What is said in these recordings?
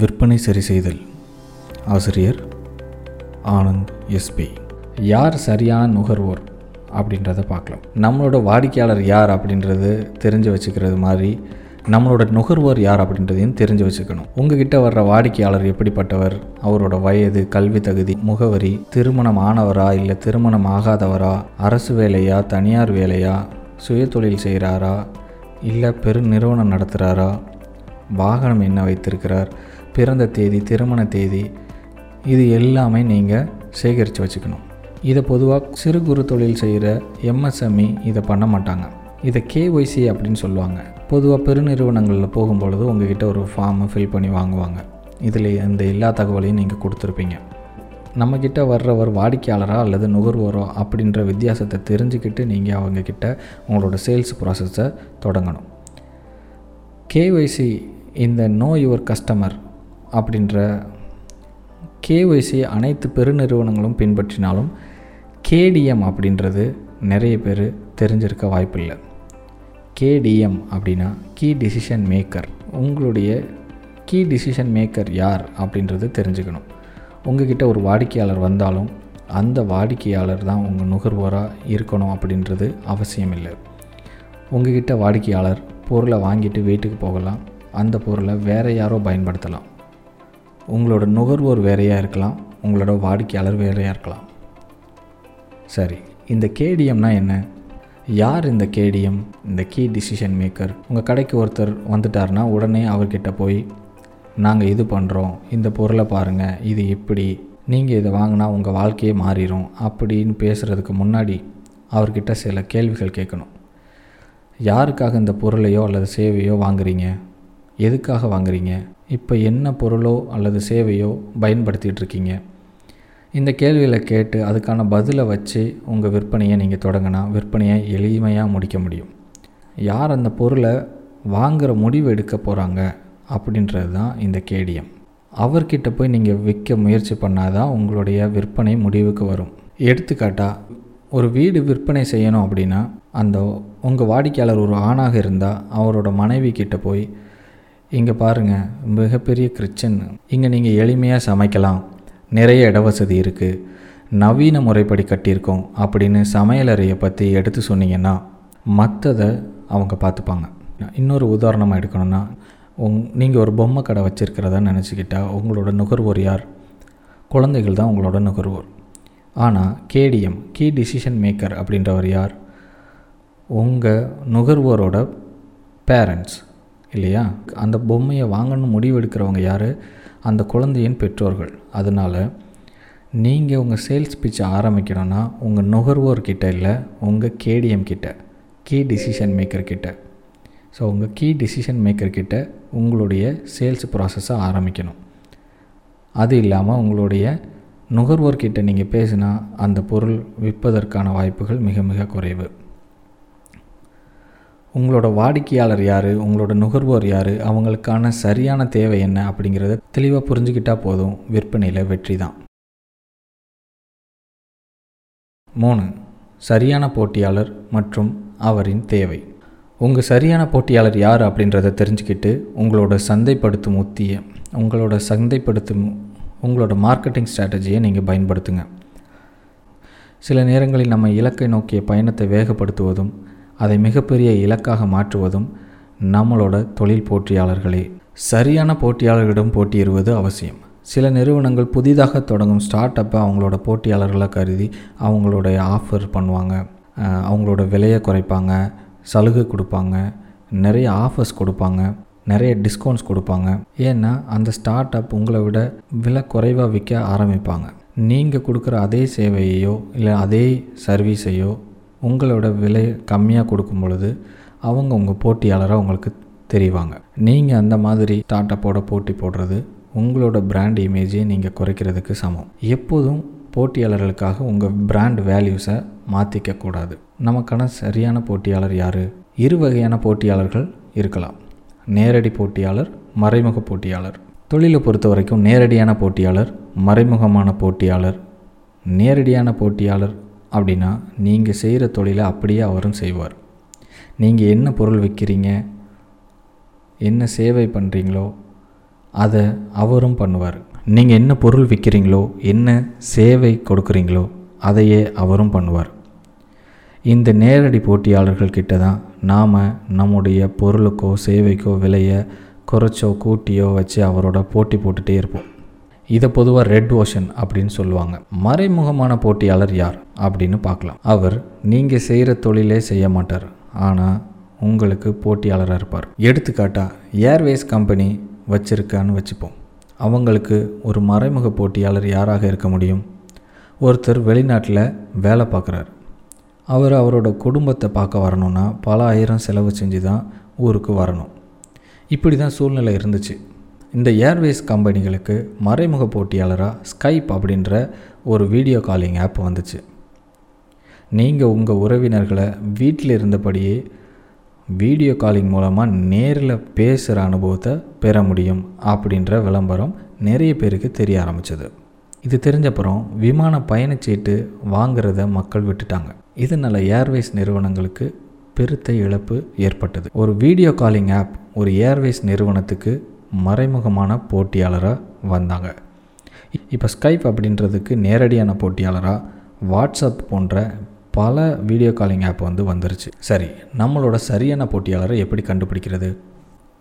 விற்பனை சரி செய்தல் ஆசிரியர் ஆனந்த் எஸ்பி யார் சரியான நுகர்வோர் அப்படின்றத பார்க்கலாம். நம்மளோட வாடிக்கையாளர் யார் அப்படின்றது தெரிஞ்சு வச்சுக்கிறது மாதிரி நம்மளோட நுகர்வோர் யார் அப்படின்றதையும் தெரிஞ்சு வச்சுக்கணும். உங்ககிட்ட வர்ற வாடிக்கையாளர் எப்படிப்பட்டவர்? அவரோட வயது கல்வி தகுதி முகவரி திருமணம் ஆனவரா இல்லை திருமணம் ஆகாதவரா அரசு வேலையா தனியார் வேலையா சுயதொழில் செய்கிறாரா இல்லை பெரு நிறுவனம் நடத்துகிறாரா வாகனம் என்ன வைத்திருக்கிறார் பிறந்த தேதி திருமண தேதி இது எல்லாமே நீங்கள் சேகரித்து வச்சுக்கணும். இதை பொதுவாக சிறு குறு தொழில் செய்கிற எம்எஸ்எம்இ இதை பண்ண மாட்டாங்க. இதை கேஒய்சி அப்படின்னு சொல்லுவாங்க. பொதுவாக பெருநிறுவனங்களில் போகும்பொழுது உங்ககிட்ட ஒரு ஃபார்மை ஃபில் பண்ணி வாங்குவாங்க. இதில் இந்த எல்லா தகவலையும் நீங்கள் கொடுத்துருப்பீங்க. நம்மக்கிட்ட வர்றவர் வாடிக்கையாளரா அல்லது நுகர்வோரோ அப்படின்ற வித்தியாசத்தை தெரிஞ்சுக்கிட்டு நீங்கள் அவங்கக்கிட்ட உங்களோட சேல்ஸ் ப்ராசஸை தொடங்கணும். கேஒய்சி இந்த நோ யுவர் கஸ்டமர் அப்படின்ற கேஒய்சி அனைத்து பெருநிறுவனங்களும் பின்பற்றினாலும் கேடிஎம் அப்படின்றது நிறைய பேர் தெரிஞ்சிருக்க வாய்ப்பில்லை. கேடிஎம் அப்படின்னா கீ டிசிஷன் மேக்கர். உங்களுடைய கீ டிசிஷன் மேக்கர் யார் அப்படின்றது தெரிஞ்சுக்கணும். உங்ககிட்ட ஒரு வாடிக்கையாளர் வந்தாலும் அந்த வாடிக்கையாளர் தான் உங்கள் நுகர்வோராக இருக்கணும் அப்படின்றது அவசியம் இல்லை உங்ககிட்ட வாடிக்கையாளர் பொருளை வாங்கிட்டு வீட்டுக்கு போகலாம். அந்த பொருளை வேறு யாரோ பயன்படுத்தலாம். உங்களோட நுகர்வோர் வேறையாக இருக்கலாம். உங்களோட வாடிக்கையாளர் வேறையாக இருக்கலாம். சரி இந்த கேடிஎம்னா என்ன? யார் இந்த கேடிஎம்? இந்த கீ டிசிஷன் மேக்கர். உங்கள் கடைக்கு ஒருத்தர் வந்துட்டார்னா உடனே அவர்கிட்ட போய் நாங்கள் இது பண்ணுறோம் இந்த பொருளை பாருங்கள் இது இப்படி. நீங்கள் இதை வாங்கினா உங்கள் வாழ்க்கையே மாறிடும் அப்படின்னு பேசுகிறதுக்கு முன்னாடி அவர்கிட்ட சில கேள்விகள் கேட்கணும். யாருக்காக இந்த பொருளையோ அல்லது சேவையோ வாங்குறீங்க? எதுக்காக வாங்குறீங்க? இப்போ என்ன பொருளோ அல்லது சேவையோ பயன்படுத்திகிட்டு இருக்கீங்க இந்த கேள்விகளை கேட்டு அதுக்கான பதிலை வச்சு உங்கள் விற்பனையை நீங்கள் தொடங்கினா விற்பனையை எளிமையாக முடிக்க முடியும். யார் அந்த பொருளை வாங்குகிற முடிவு எடுக்க போகிறாங்க அப்படின்றது தான் இந்த கேடிஎம். அவர்கிட்ட போய் நீங்கள் விற்க முயற்சி பண்ணால் தான் உங்களுடைய விற்பனை முடிவுக்கு வரும். எடுத்துக்காட்டாக ஒரு வீடு விற்பனை செய்யணும் அப்படின்னா அந்த உங்கள் வாடிக்கையாளர் ஒரு ஆணாக இருந்தால் அவரோட மனைவி கிட்ட போய் இங்கே பாருங்கள் மிகப்பெரிய கிச்சன் இங்கே நீங்கள் எளிமையாக சமைக்கலாம். நிறைய இட வசதி இருக்குது நவீன முறைப்படி கட்டியிருக்கோம் அப்படின்னு சமையலறையை பற்றி எடுத்து சொன்னீங்கன்னா மற்றதை அவங்க பார்த்துப்பாங்க. இன்னொரு உதாரணமாக எடுக்கணும்னா உங் நீங்கள் ஒரு பொம்மை கடை வச்சுருக்கிறதா நினச்சிக்கிட்டா உங்களோட நுகர்வோர் யார்? குழந்தைகள் தான் உங்களோட நுகர்வோர். ஆனால் கேடிஎம் கீ டிசிஷன் மேக்கர் அப்படின்றவர் யார்? உங்கள் நுகர்வோரோட பேரண்ட்ஸ். இல்லையா? அந்த பொம்மையை வாங்கணும்னு முடிவு எடுக்கிறவங்க யார்? அந்த குழந்தையின் பெற்றோர்கள். அதனால் நீங்கள் உங்கள் சேல்ஸ் பிச்சை ஆரம்பிக்கணும்னா உங்கள் நுகர்வோர்கிட்ட இல்லை உங்கள் கேடிஎம் கிட்ட கீ டிசிஷன் மேக்கர் கிட்ட. ஸோ உங்கள் கீ டிசிஷன் மேக்கர் கிட்ட உங்களுடைய சேல்ஸ் ப்ராசஸை ஆரம்பிக்கணும். அது இல்லாமல் உங்களுடைய நுகர்வோர்கிட்ட நீங்கள் பேசினா அந்த பொருள் விற்பதற்கான வாய்ப்புகள் மிக மிக குறைவு. உங்களோட வாடிக்கையாளர் யார்? உங்களோட நுகர்வோர் யார்? அவங்களுக்கான சரியான தேவை என்ன அப்படிங்கிறத தெளிவாக புரிஞ்சுக்கிட்டால் போதும். விற்பனையில் வெற்றி தான். மூணு சரியான போட்டியாளர் மற்றும் அவரின் தேவை. உங்கள் சரியான போட்டியாளர் யார் அப்படின்றத தெரிஞ்சுக்கிட்டு உங்களோட சந்தைப்படுத்தும் உத்தியை உங்களோட சந்தைப்படுத்தும் உங்களோட மார்க்கெட்டிங் ஸ்ட்ராட்டஜியை நீங்கள் பயன்படுத்துங்க. சில நேரங்களில் நம்ம இலக்கை நோக்கிய பயணத்தை வேகப்படுத்துவதும் அதை மிகப்பெரிய இலக்காக மாற்றுவதும் நம்மளோட தொழில் போட்டியாளர்களே. சரியான போட்டியாளர்களிடம் போட்டியிடுவது அவசியம். சில நிறுவனங்கள் புதிதாக தொடங்கும் ஸ்டார்ட் அப்பை அவங்களோட போட்டியாளர்களாக கருதி அவங்களுடைய ஆஃபர் பண்ணுவாங்க. அவங்களோட விலையை குறைப்பாங்க சலுகை கொடுப்பாங்க நிறைய ஆஃபர்ஸ் கொடுப்பாங்க நிறைய டிஸ்கவுண்ட்ஸ் கொடுப்பாங்க. ஏன்னா அந்த ஸ்டார்ட் அப் உங்களை விட விலை குறைவாக விற்க ஆரம்பிப்பாங்க. நீங்கள் கொடுக்குற அதே சேவையையோ இல்லை அதே சர்வீஸையோ உங்களோட விலை கம்மியாக கொடுக்கும் பொழுது அவங்க உங்கள் போட்டியாளராக உங்களுக்கு தெரிவாங்க. நீங்கள் அந்த மாதிரி ஸ்டார்ட்அப்போட போட்டி போடுறது உங்களோட பிராண்ட் இமேஜை நீங்கள் குறைக்கிறதுக்கு சமம். எப்போதும் போட்டியாளர்களுக்காக உங்கள் பிராண்ட் வேல்யூஸை மாற்றிக்கக்கூடாது நமக்கான சரியான போட்டியாளர் யார்? இரு வகையான போட்டியாளர்கள் இருக்கலாம். நேரடி போட்டியாளர் மறைமுக போட்டியாளர். தொழிலை பொறுத்த வரைக்கும் நேரடியான போட்டியாளர் மறைமுகமான போட்டியாளர் நேரடியான போட்டியாளர் அப்படின்னா நீங்கள் செய்கிற தொழிலை அப்படியே அவரும் செய்வார். நீங்கள் என்ன பொருள் விற்கிறீங்க என்ன சேவை பண்ணுறீங்களோ அதை அவரும் பண்ணுவார். நீங்கள் என்ன பொருள் விற்கிறீங்களோ என்ன சேவை கொடுக்குறீங்களோ அதையே அவரும் பண்ணுவார். இந்த நேரடி போட்டியாளர்கள் கிட்ட தான் நாம் நம்முடைய பொருளுக்கோ சேவைக்கோ விலையை குறைச்சோ கூட்டியோ வச்சு அவரோட போட்டி போட்டுகிட்டே இருப்போம். இதை பொதுவாக ரெட் ஓஷன் அப்படின்னு சொல்லுவாங்க. மறைமுகமான போட்டியாளர் யார் அப்படின்னு பார்க்கலாம். அவர் நீங்கள் செய்கிற தொழிலே செய்ய மாட்டார். ஆனால் உங்களுக்கு போட்டியாளராக இருப்பார். எடுத்துக்காட்டாக ஏர்வேஸ் கம்பெனி வச்சுருக்கான்னு வச்சுப்போம். அவங்களுக்கு ஒரு மறைமுக போட்டியாளர் யாராக இருக்க முடியும்? ஒருத்தர் வெளிநாட்டில் வேலை பார்க்குறாரு. அவர் அவரோட குடும்பத்தை பார்க்க வரணும்னா பல ஆயிரம் செலவு செஞ்சு தான் ஊருக்கு வரணும். இப்படி தான் சூழ்நிலை இருந்துச்சு. இந்த ஏர்வேஸ் கம்பெனிகளுக்கு மறைமுக போட்டியாளராக ஸ்கைப் அப்படின்ற ஒரு வீடியோ காலிங் ஆப் வந்துச்சு. நீங்கள் உங்கள் உறவினர்களை வீட்டில் இருந்தபடியே வீடியோ காலிங் மூலமாக நேரில் பேசுகிற அனுபவத்தை பெற முடியும் அப்படின்ற விளம்பரம் நிறைய பேருக்கு தெரிய ஆரம்பிச்சது. இது தெரிஞ்சப்புறம் விமான பயணச்சீட்டு வாங்குறத மக்கள் விட்டுட்டாங்க. இதனால் ஏர்வேஸ் நிறுவனங்களுக்கு பெருத்த இழப்பு ஏற்பட்டது. ஒரு வீடியோ காலிங் ஆப் ஒரு ஏர்வேஸ் நிறுவனத்துக்கு மறைமுகமான போட்டியாளராக வந்தாங்க. இப்போ ஸ்கைப் அப்படின்றதுக்கு நேரடியான போட்டியாளராக வாட்ஸ்அப் போன்ற பல வீடியோ காலிங் ஆப் வந்து வந்துருச்சு. சரி நம்மளோட சரியான போட்டியாளரை எப்படி கண்டுபிடிக்கிறது?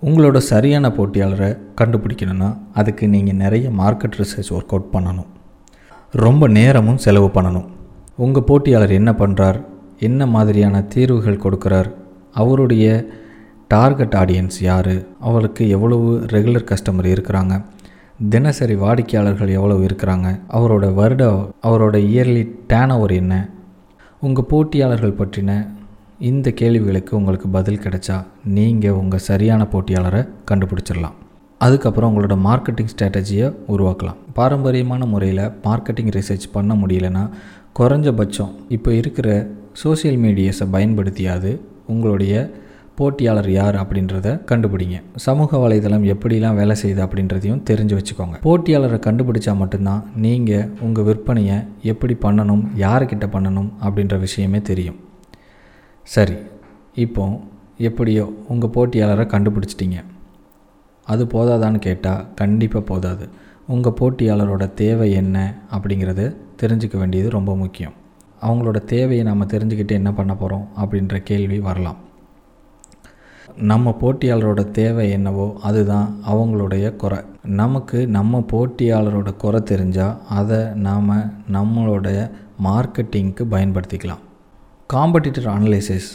உங்களோட சரியான போட்டியாளரை கண்டுபிடிக்கணும்னா அதுக்கு நீங்கள் நிறைய மார்க்கெட் ரிசர்ச் ஒர்க் அவுட் பண்ணணும். ரொம்ப நேரமும் செலவு பண்ணணும். உங்கள் போட்டியாளர் என்ன பண்ணுறார் என்ன மாதிரியான தீர்வுகள் கொடுக்குறார்? அவருடைய டார்கெட் ஆடியன்ஸ் யார்? அவருக்கு எவ்வளவு ரெகுலர் கஸ்டமர் இருக்கிறாங்க? தினசரி வாடிக்கையாளர்கள் எவ்வளவு இருக்கிறாங்க? அவரோட வருட அவரோட இயர்லி டேன் ஓவர் என்ன? உங்கள் போட்டியாளர்கள் பற்றின இந்த கேள்விகளுக்கு உங்களுக்கு பதில் கிடைச்சா நீங்கள் உங்கள் சரியான போட்டியாளரை கண்டுபிடிச்சிடலாம். அதுக்கப்புறம் உங்களோட மார்க்கெட்டிங் ஸ்ட்ராட்டஜியை உருவாக்கலாம். பாரம்பரியமான முறையில் மார்க்கெட்டிங் ரிசர்ச் பண்ண முடியலன்னா குறைஞ்சபட்சம் இப்போ இருக்கிற சோஷியல் மீடியாஸை பயன்படுத்தியாவது உங்களுடைய போட்டியாளர் யார் அப்படின்றத கண்டுபிடிங்க. சமூக வலைதளம் எப்படிலாம் வேலை செய்யுது அப்படின்றதையும் தெரிஞ்சு வச்சுக்கோங்க. போட்டியாளரை கண்டுபிடிச்சா மட்டும்தான் நீங்கள் உங்கள் விற்பனையை எப்படி பண்ணணும் யாருக்கிட்ட பண்ணணும் அப்படின்ற விஷயமே தெரியும். சரி இப்போ எப்படியோ உங்கள் போட்டியாளரை கண்டுபிடிச்சிட்டிங்க. அது போதாதான்னு கேட்டால் கண்டிப்பாக போதாது. உங்கள் போட்டியாளரோட தேவை என்ன அப்படிங்கிறத தெரிஞ்சுக்க வேண்டியது ரொம்ப முக்கியம். அவங்களோட தேவையை நம்ம தெரிஞ்சுக்கிட்டு என்ன பண்ண போகிறோம் அப்படின்ற கேள்வி வரலாம். நம்ம போட்டியாளரோட தேவை என்னவோ அதுதான் அவங்களுடைய குறை. நமக்கு நம்ம போட்டியாளரோட குறை தெரிஞ்சால் அதை நாம் நம்மளுடைய மார்க்கெட்டிங்க்கு பயன்படுத்திக்கலாம். காம்படிட்டர் அனலைசிஸ்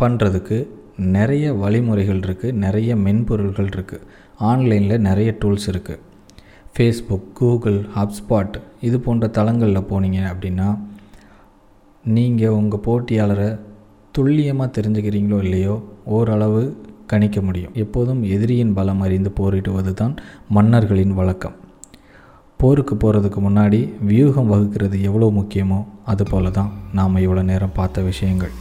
பண்ணுறதுக்கு நிறைய வழிமுறைகள் இருக்குது நிறைய மென்பொருள்கள் இருக்குது ஆன்லைனில் நிறைய டூல்ஸ் இருக்குது ஃபேஸ்புக் கூகுள் ஹப்ஸ்பாட் இது போன்ற தளங்களில் போனீங்க அப்படின்னா நீங்கள் உங்கள் போட்டியாளரை துல்லியமாக தெரிஞ்சுக்கிறீங்களோ இல்லையோ ஓரளவு கணிக்க முடியும். எப்போதும் எதிரியின் பலம் அறிந்து போரிடுவது தான் மன்னர்களின் வழக்கம். போருக்கு போகிறதுக்கு முன்னாடி வியூகம் வகுக்கிறது எவ்வளோ முக்கியமோ அதுபோல தான் நாம் இவ்வளோ நேரம் பார்த்த விஷயங்கள்.